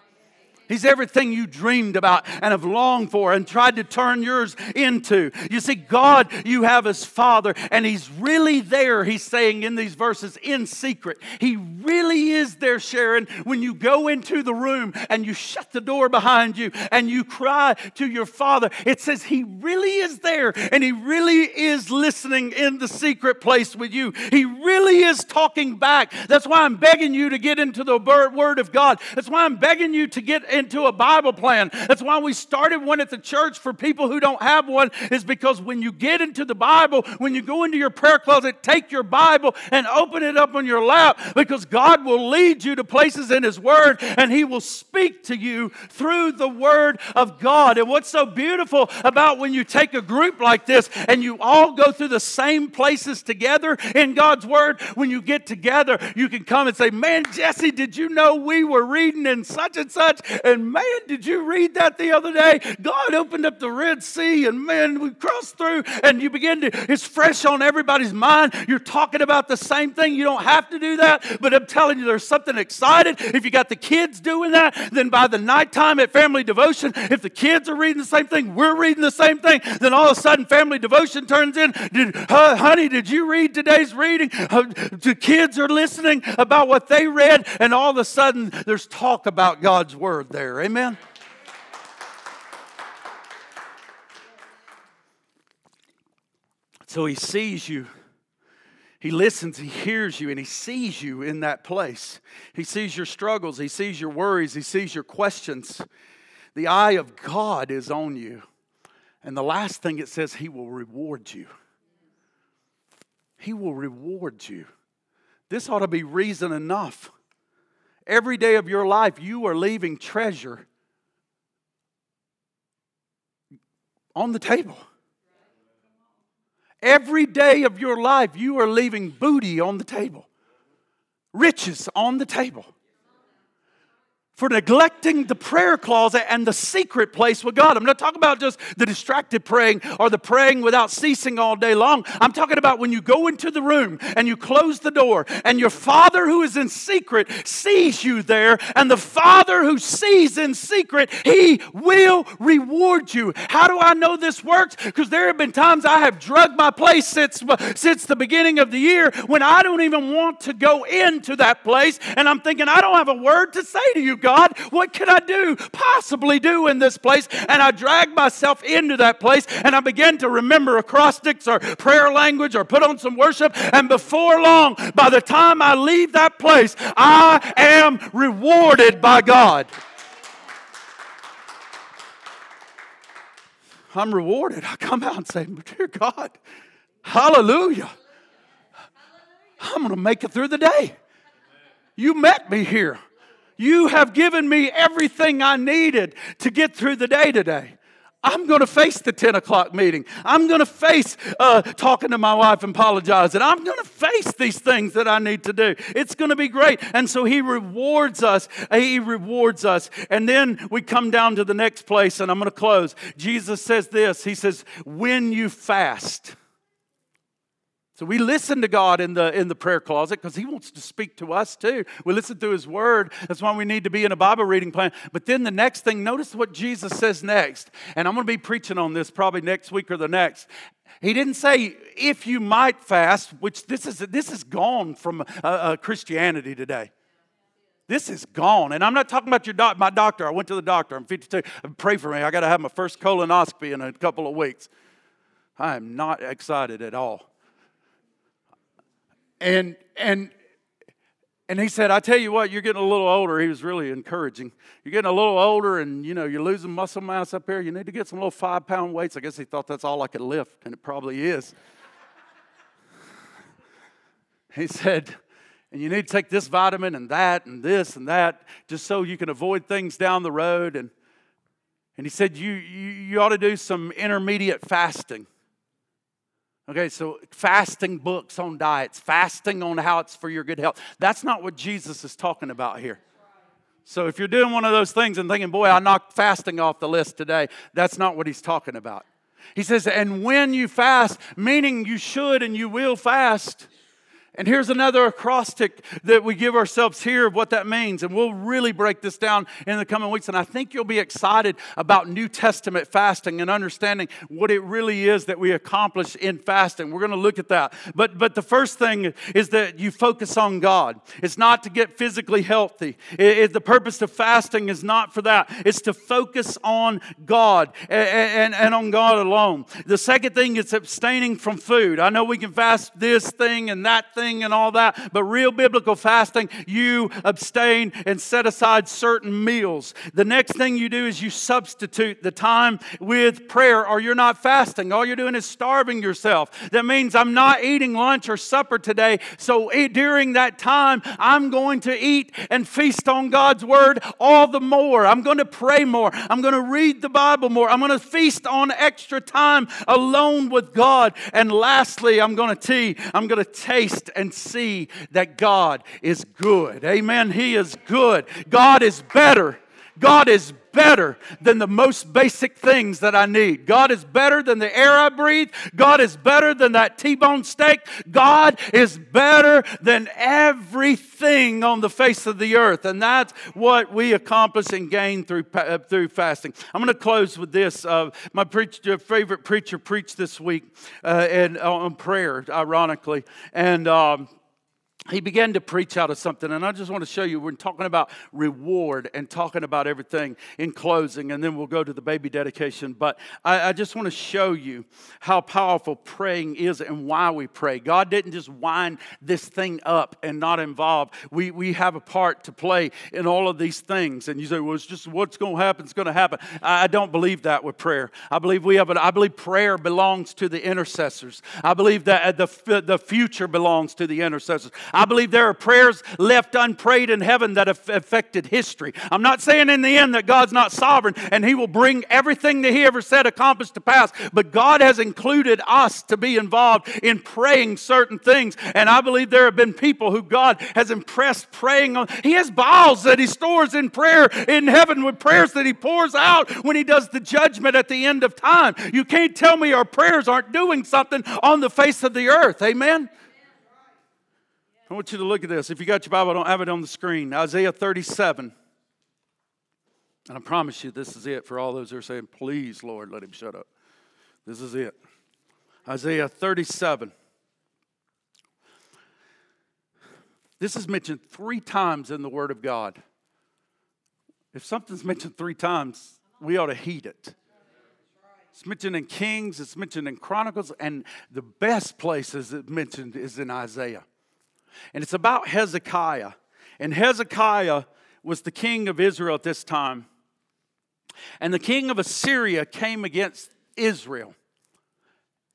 He's everything you dreamed about and have longed for and tried to turn yours into. You see, God, you have as Father, and He's really there, He's saying in these verses, in secret. He really is there, Sharon, when you go into the room and you shut the door behind you and you cry to your Father. It says He really is there and He really is listening in the secret place with you. He really is talking back. That's why I'm begging you to get into the Word of God. That's why I'm begging you to get into a Bible plan. That's why we started one at the church for people who don't have one, is because when you get into the Bible, when you go into your prayer closet, take your Bible and open it up on your lap because God will lead you to places in His Word and He will speak to you through the Word of God. And what's so beautiful about when you take a group like this and you all go through the same places together in God's Word, when you get together, you can come and say, Man, Jesse, did you know we were reading in such and such? And man, did you read that the other day? God opened up the Red Sea, and man, we crossed through, and you begin to, it's fresh on everybody's mind. You're talking about the same thing. You don't have to do that, but I'm telling you, there's something excited. If you got the kids doing that, then by the nighttime at family devotion, if the kids are reading the same thing, we're reading the same thing, then all of a sudden family devotion turns in. Did, uh, honey, did you read today's reading? Uh, the kids are listening about what they read, and all of a sudden there's talk about God's word there. Amen? So he sees you. He listens, he hears you, and he sees you in that place. He sees your struggles, he sees your worries, he sees your questions. The eye of God is on you. And the last thing it says, he will reward you. He will reward you. This ought to be reason enough Every day of your life, you are leaving treasure on the table. Every day of your life, you are leaving booty on the table, riches on the table for neglecting the prayer closet and the secret place with God. I'm not talking about just the distracted praying or the praying without ceasing all day long. I'm talking about when you go into the room and you close the door and your Father who is in secret sees you there, and the Father who sees in secret, He will reward you. How do I know this works? Because there have been times I have drugged my place since, since the beginning of the year when I don't even want to go into that place, and I'm thinking, I don't have a word to say to you, God. What can I do, possibly do in this place? And I drag myself into that place and I begin to remember acrostics or prayer language or put on some worship. And before long, by the time I leave that place, I am rewarded by God. I'm rewarded. I come out and say, Dear God, hallelujah. I'm going to make it through the day. You met me here. You have given me everything I needed to get through the day today. I'm going to face the 10 o'clock meeting. I'm going to face uh, talking to my wife and apologizing. I'm going to face these things that I need to do. It's going to be great. And so he rewards us. He rewards us. And then we come down to the next place, and I'm going to close. Jesus says this He says, When you fast, so we listen to God in the in the prayer closet because He wants to speak to us too. We listen to His Word. That's why we need to be in a Bible reading plan. But then the next thing, notice what Jesus says next. And I'm going to be preaching on this probably next week or the next. He didn't say if you might fast, which this is this is gone from uh, uh, Christianity today. This is gone. And I'm not talking about your doc, my doctor. I went to the doctor. I'm 52. Pray for me. I got to have my first colonoscopy in a couple of weeks. I am not excited at all. And and and he said, I tell you what, you're getting a little older. He was really encouraging. You're getting a little older and you know, you're losing muscle mass up here. You need to get some little five pound weights. I guess he thought that's all I could lift, and it probably is. [laughs] he said, and you need to take this vitamin and that and this and that just so you can avoid things down the road. And, and he said, you, you, you ought to do some intermediate fasting. Okay, so fasting books on diets, fasting on how it's for your good health. That's not what Jesus is talking about here. So if you're doing one of those things and thinking, boy, I knocked fasting off the list today, that's not what he's talking about. He says, and when you fast, meaning you should and you will fast, and here's another acrostic that we give ourselves here of what that means. And we'll really break this down in the coming weeks. And I think you'll be excited about New Testament fasting and understanding what it really is that we accomplish in fasting. We're going to look at that. But, but the first thing is that you focus on God. It's not to get physically healthy. It, it, the purpose of fasting is not for that, it's to focus on God and, and, and on God alone. The second thing is abstaining from food. I know we can fast this thing and that thing and all that, but real biblical fasting, you abstain and set aside certain meals. The next thing you do is you substitute the time with prayer, or you're not fasting. All you're doing is starving yourself. That means I'm not eating lunch or supper today, so during that time, I'm going to eat and feast on God's word all the more. I'm going to pray more. I'm going to read the Bible more. I'm going to feast on extra time alone with God. And lastly, I'm going to tea. I'm going to taste and see that God is good. Amen. He is good. God is better. God is better than the most basic things that I need. God is better than the air I breathe. God is better than that T bone steak. God is better than everything on the face of the earth. And that's what we accomplish and gain through, uh, through fasting. I'm going to close with this. Uh, my preacher, favorite preacher preached this week uh, and, on prayer, ironically. And. Um, he began to preach out of something, and I just want to show you. We're talking about reward and talking about everything in closing, and then we'll go to the baby dedication. But I, I, just want to show you how powerful praying is and why we pray. God didn't just wind this thing up and not involve. We, we have a part to play in all of these things. And you say, well, it's just what's going to happen, it's going to happen. I, I don't believe that with prayer. I believe we have, a, I believe prayer belongs to the intercessors. I believe that uh, the, the future belongs to the intercessors. I believe there are prayers left unprayed in heaven that have affected history. I'm not saying in the end that God's not sovereign and He will bring everything that He ever said accomplished to pass, but God has included us to be involved in praying certain things. And I believe there have been people who God has impressed praying on. He has bowls that He stores in prayer in heaven with prayers that He pours out when He does the judgment at the end of time. You can't tell me our prayers aren't doing something on the face of the earth. Amen? I want you to look at this. If you got your Bible, I don't have it on the screen. Isaiah 37. And I promise you, this is it for all those who are saying, please, Lord, let him shut up. This is it. Isaiah 37. This is mentioned three times in the Word of God. If something's mentioned three times, we ought to heed it. It's mentioned in Kings, it's mentioned in Chronicles, and the best places it mentioned is in Isaiah. And it's about Hezekiah. And Hezekiah was the king of Israel at this time. And the king of Assyria came against Israel.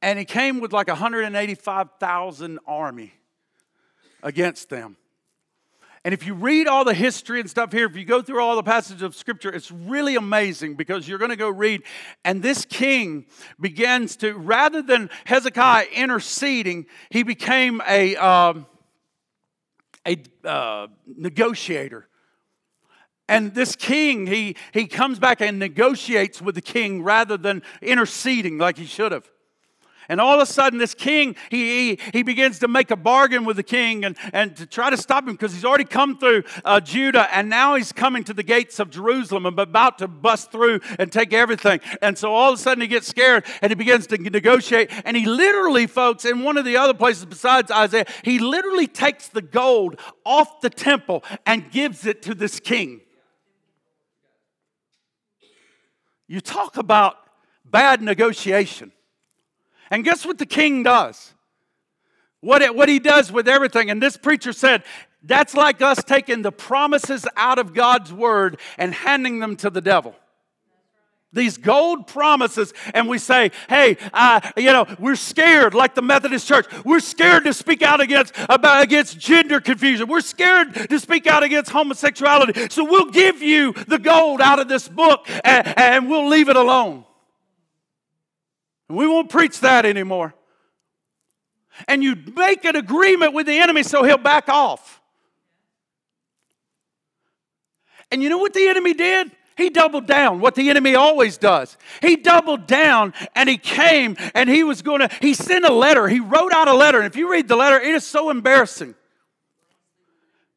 And he came with like 185,000 army against them. And if you read all the history and stuff here, if you go through all the passages of scripture, it's really amazing because you're going to go read. And this king begins to, rather than Hezekiah interceding, he became a, um, a uh, negotiator. And this king, he, he comes back and negotiates with the king rather than interceding like he should have. And all of a sudden, this king, he, he, he begins to make a bargain with the king and, and to try to stop him because he's already come through uh, Judah and now he's coming to the gates of Jerusalem and about to bust through and take everything. And so all of a sudden, he gets scared and he begins to negotiate. And he literally, folks, in one of the other places besides Isaiah, he literally takes the gold off the temple and gives it to this king. You talk about bad negotiation. And guess what the king does? What, it, what he does with everything. And this preacher said, that's like us taking the promises out of God's word and handing them to the devil. These gold promises, and we say, hey, uh, you know, we're scared, like the Methodist Church. We're scared to speak out against, about, against gender confusion. We're scared to speak out against homosexuality. So we'll give you the gold out of this book and, and we'll leave it alone. We won't preach that anymore. And you make an agreement with the enemy so he'll back off. And you know what the enemy did? He doubled down, what the enemy always does. He doubled down and he came and he was going to, he sent a letter. He wrote out a letter. And if you read the letter, it is so embarrassing.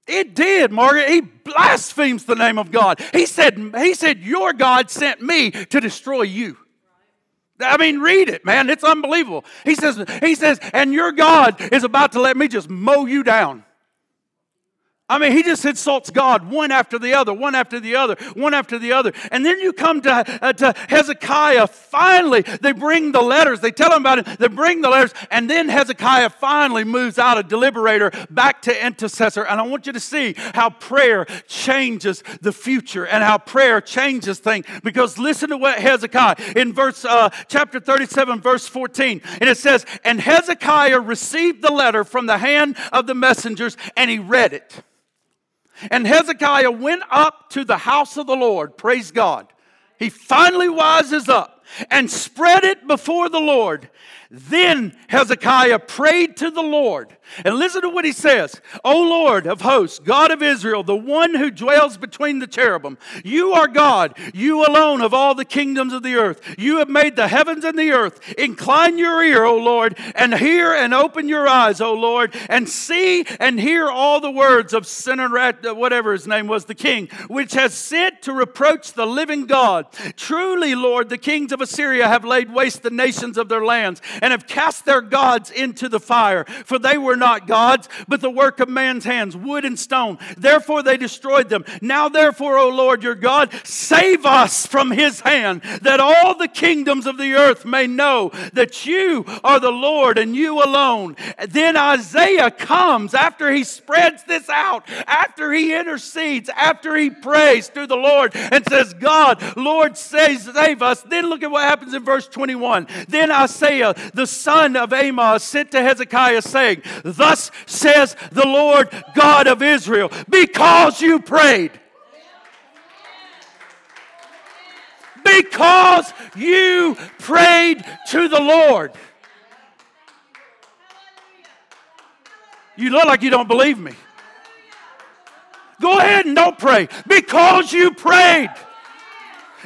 It did, Margaret. He blasphemes the name of God. He said, he said, Your God sent me to destroy you. I mean, read it, man. It's unbelievable. He says, he says, and your God is about to let me just mow you down. I mean, he just insults God one after the other, one after the other, one after the other. And then you come to, uh, to Hezekiah. Finally, they bring the letters. They tell him about it. They bring the letters. And then Hezekiah finally moves out of deliberator back to intercessor. And I want you to see how prayer changes the future and how prayer changes things. Because listen to what Hezekiah in verse uh, chapter 37, verse 14. And it says, And Hezekiah received the letter from the hand of the messengers and he read it. And Hezekiah went up to the house of the Lord. Praise God. He finally rises up and spread it before the Lord. Then Hezekiah prayed to the Lord and listen to what he says O Lord of hosts, God of Israel, the one who dwells between the cherubim, you are God, you alone of all the kingdoms of the earth. You have made the heavens and the earth. Incline your ear, O Lord, and hear and open your eyes, O Lord, and see and hear all the words of Sennacherib, uh, whatever his name was, the king, which has sent to reproach the living God. Truly, Lord, the kings of Assyria have laid waste the nations of their lands and have cast their gods into the fire, for they were not gods, but the work of man's hands, wood and stone. Therefore they destroyed them. Now, therefore, O Lord your God, save us from his hand, that all the kingdoms of the earth may know that you are the Lord and you alone. Then Isaiah comes after he spreads this out, after he intercedes, after he prays through the Lord and says, God, Lord, save, us. Then look at what happens in verse 21. Then Isaiah, the son of Amos, sent to Hezekiah, saying, Thus says the Lord God of Israel, because you prayed. Because you prayed to the Lord. You look like you don't believe me. Go ahead and don't pray. Because you prayed.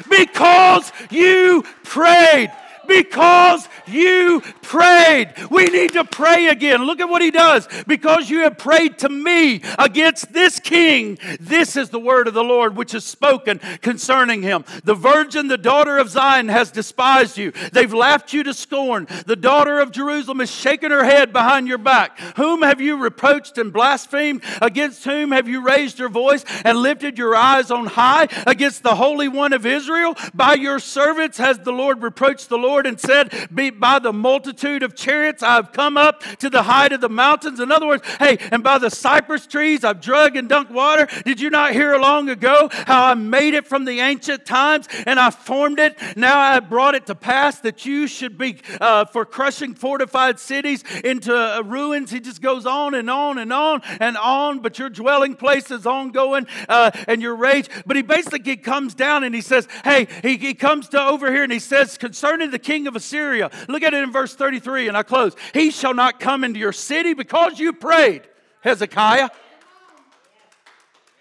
Because you prayed. Because you prayed. We need to pray again. Look at what he does. Because you have prayed to me against this king, this is the word of the Lord which is spoken concerning him. The virgin, the daughter of Zion, has despised you. They've laughed you to scorn. The daughter of Jerusalem has shaken her head behind your back. Whom have you reproached and blasphemed? Against whom have you raised your voice and lifted your eyes on high? Against the Holy One of Israel? By your servants has the Lord reproached the Lord and said, By the multitude of chariots I have come up to the height of the mountains. In other words, hey, and by the cypress trees I've drug and dunked water. Did you not hear long ago how I made it from the ancient times and I formed it? Now I brought it to pass that you should be uh, for crushing fortified cities into uh, ruins. He just goes on and on and on and on, but your dwelling place is ongoing uh, and your rage. But he basically comes down and he says, Hey, he, he comes to over here and he says, concerning the king of Assyria, look at it in verse 33, and I close. He shall not come into your city because you prayed, Hezekiah.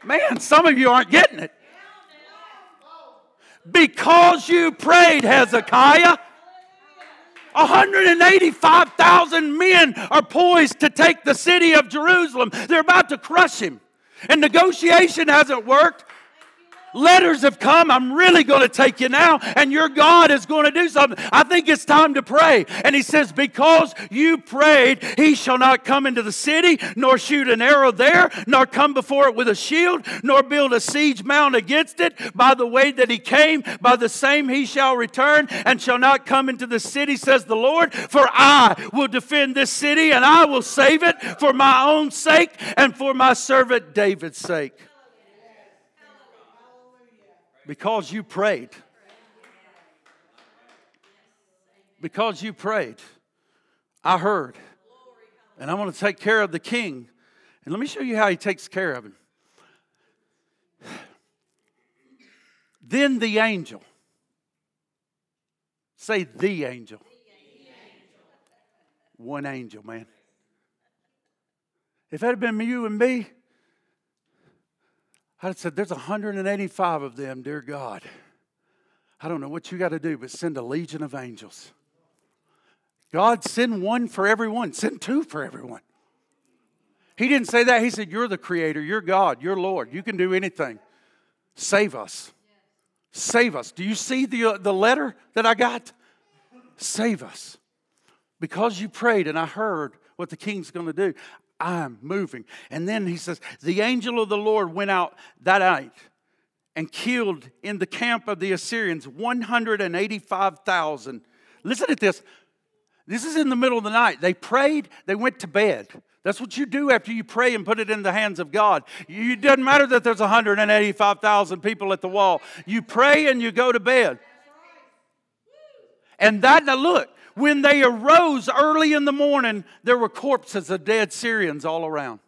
Man, some of you aren't getting it. Because you prayed, Hezekiah. 185,000 men are poised to take the city of Jerusalem. They're about to crush him. And negotiation hasn't worked. Letters have come. I'm really going to take you now, and your God is going to do something. I think it's time to pray. And he says, Because you prayed, he shall not come into the city, nor shoot an arrow there, nor come before it with a shield, nor build a siege mount against it. By the way that he came, by the same he shall return, and shall not come into the city, says the Lord. For I will defend this city, and I will save it for my own sake and for my servant David's sake because you prayed. Because you prayed. I heard. And I want to take care of the king. And let me show you how he takes care of him. Then the angel. Say the angel. One angel, man. If that had been you and me, I said, There's 185 of them, dear God. I don't know what you got to do, but send a legion of angels. God, send one for everyone, send two for everyone. He didn't say that. He said, You're the creator, you're God, you're Lord. You can do anything. Save us. Save us. Do you see the, uh, the letter that I got? Save us. Because you prayed and I heard what the king's going to do. I'm moving. And then he says, The angel of the Lord went out that night and killed in the camp of the Assyrians 185,000. Listen to this. This is in the middle of the night. They prayed, they went to bed. That's what you do after you pray and put it in the hands of God. It doesn't matter that there's 185,000 people at the wall. You pray and you go to bed. And that, now look, when they arose early in the morning, there were corpses of dead Syrians all around.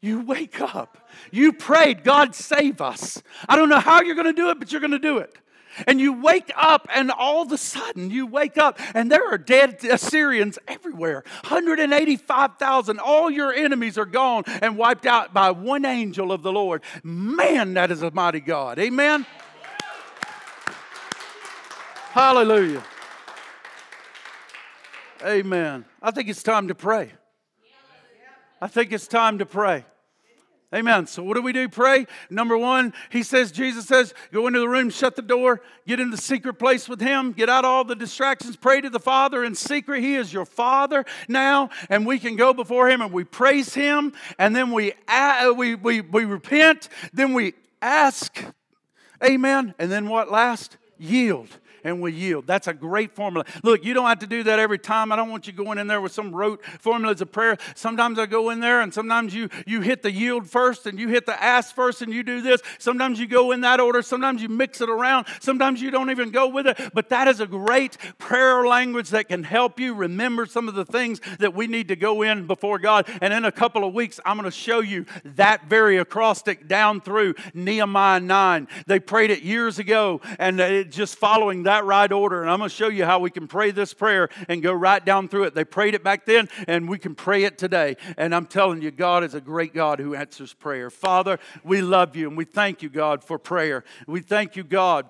You wake up. You prayed, God save us. I don't know how you're going to do it, but you're going to do it. And you wake up, and all of a sudden, you wake up, and there are dead uh, Assyrians everywhere 185,000. All your enemies are gone and wiped out by one angel of the Lord. Man, that is a mighty God. Amen. Hallelujah. Amen. I think it's time to pray. I think it's time to pray. Amen. So, what do we do? Pray. Number one, he says, Jesus says, go into the room, shut the door, get in the secret place with him, get out all the distractions, pray to the Father in secret. He is your Father now, and we can go before him and we praise him, and then we, we, we, we repent, then we ask. Amen. And then what last? Yield and we yield. That's a great formula. Look, you don't have to do that every time. I don't want you going in there with some rote formulas of prayer. Sometimes I go in there and sometimes you you hit the yield first and you hit the ask first and you do this. Sometimes you go in that order. Sometimes you mix it around. Sometimes you don't even go with it. But that is a great prayer language that can help you remember some of the things that we need to go in before God. And in a couple of weeks, I'm going to show you that very acrostic down through Nehemiah 9. They prayed it years ago and it just following that right order. And I'm going to show you how we can pray this prayer and go right down through it. They prayed it back then, and we can pray it today. And I'm telling you, God is a great God who answers prayer. Father, we love you and we thank you, God, for prayer. We thank you, God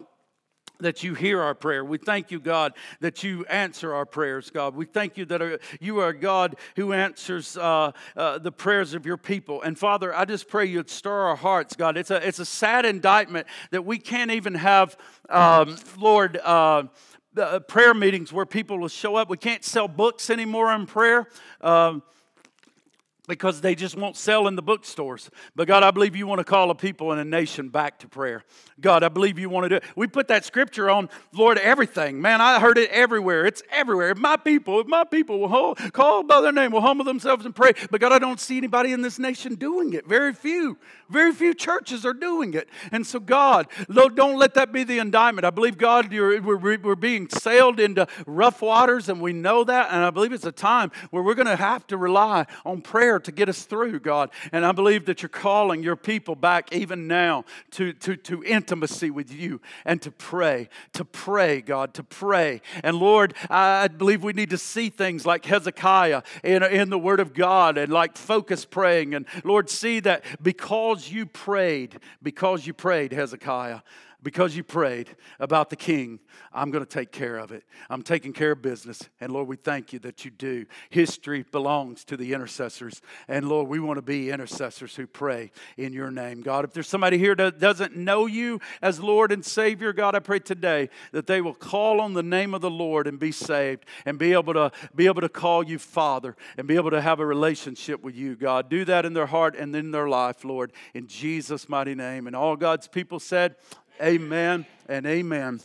that you hear our prayer. We thank you, God, that you answer our prayers, God. We thank you that uh, you are God who answers uh, uh, the prayers of your people. And Father, I just pray you'd stir our hearts, God. It's a, it's a sad indictment that we can't even have, um, Lord, uh, uh prayer meetings where people will show up. We can't sell books anymore in prayer. Um, because they just won't sell in the bookstores. But God, I believe you want to call a people in a nation back to prayer. God, I believe you want to do it. We put that scripture on, Lord, everything. Man, I heard it everywhere. It's everywhere. If my people, if my people will call by their name, will humble themselves and pray. But God, I don't see anybody in this nation doing it. Very few. Very few churches are doing it. And so, God, Lord, don't let that be the indictment. I believe, God, we're, we're being sailed into rough waters, and we know that. And I believe it's a time where we're going to have to rely on prayer to get us through, God. And I believe that you're calling your people back even now to, to, to intimacy with you and to pray, to pray, God, to pray. And Lord, I believe we need to see things like Hezekiah in, in the Word of God and like focus praying. And Lord, see that because you prayed, because you prayed, Hezekiah, because you prayed about the king, I'm going to take care of it. I'm taking care of business. And Lord, we thank you that you do. History belongs to the intercessors. And Lord, we want to be intercessors who pray in your name. God, if there's somebody here that doesn't know you as Lord and Savior, God, I pray today that they will call on the name of the Lord and be saved and be able to be able to call you Father and be able to have a relationship with you, God. Do that in their heart and in their life, Lord, in Jesus' mighty name. And all God's people said, Amen and amen.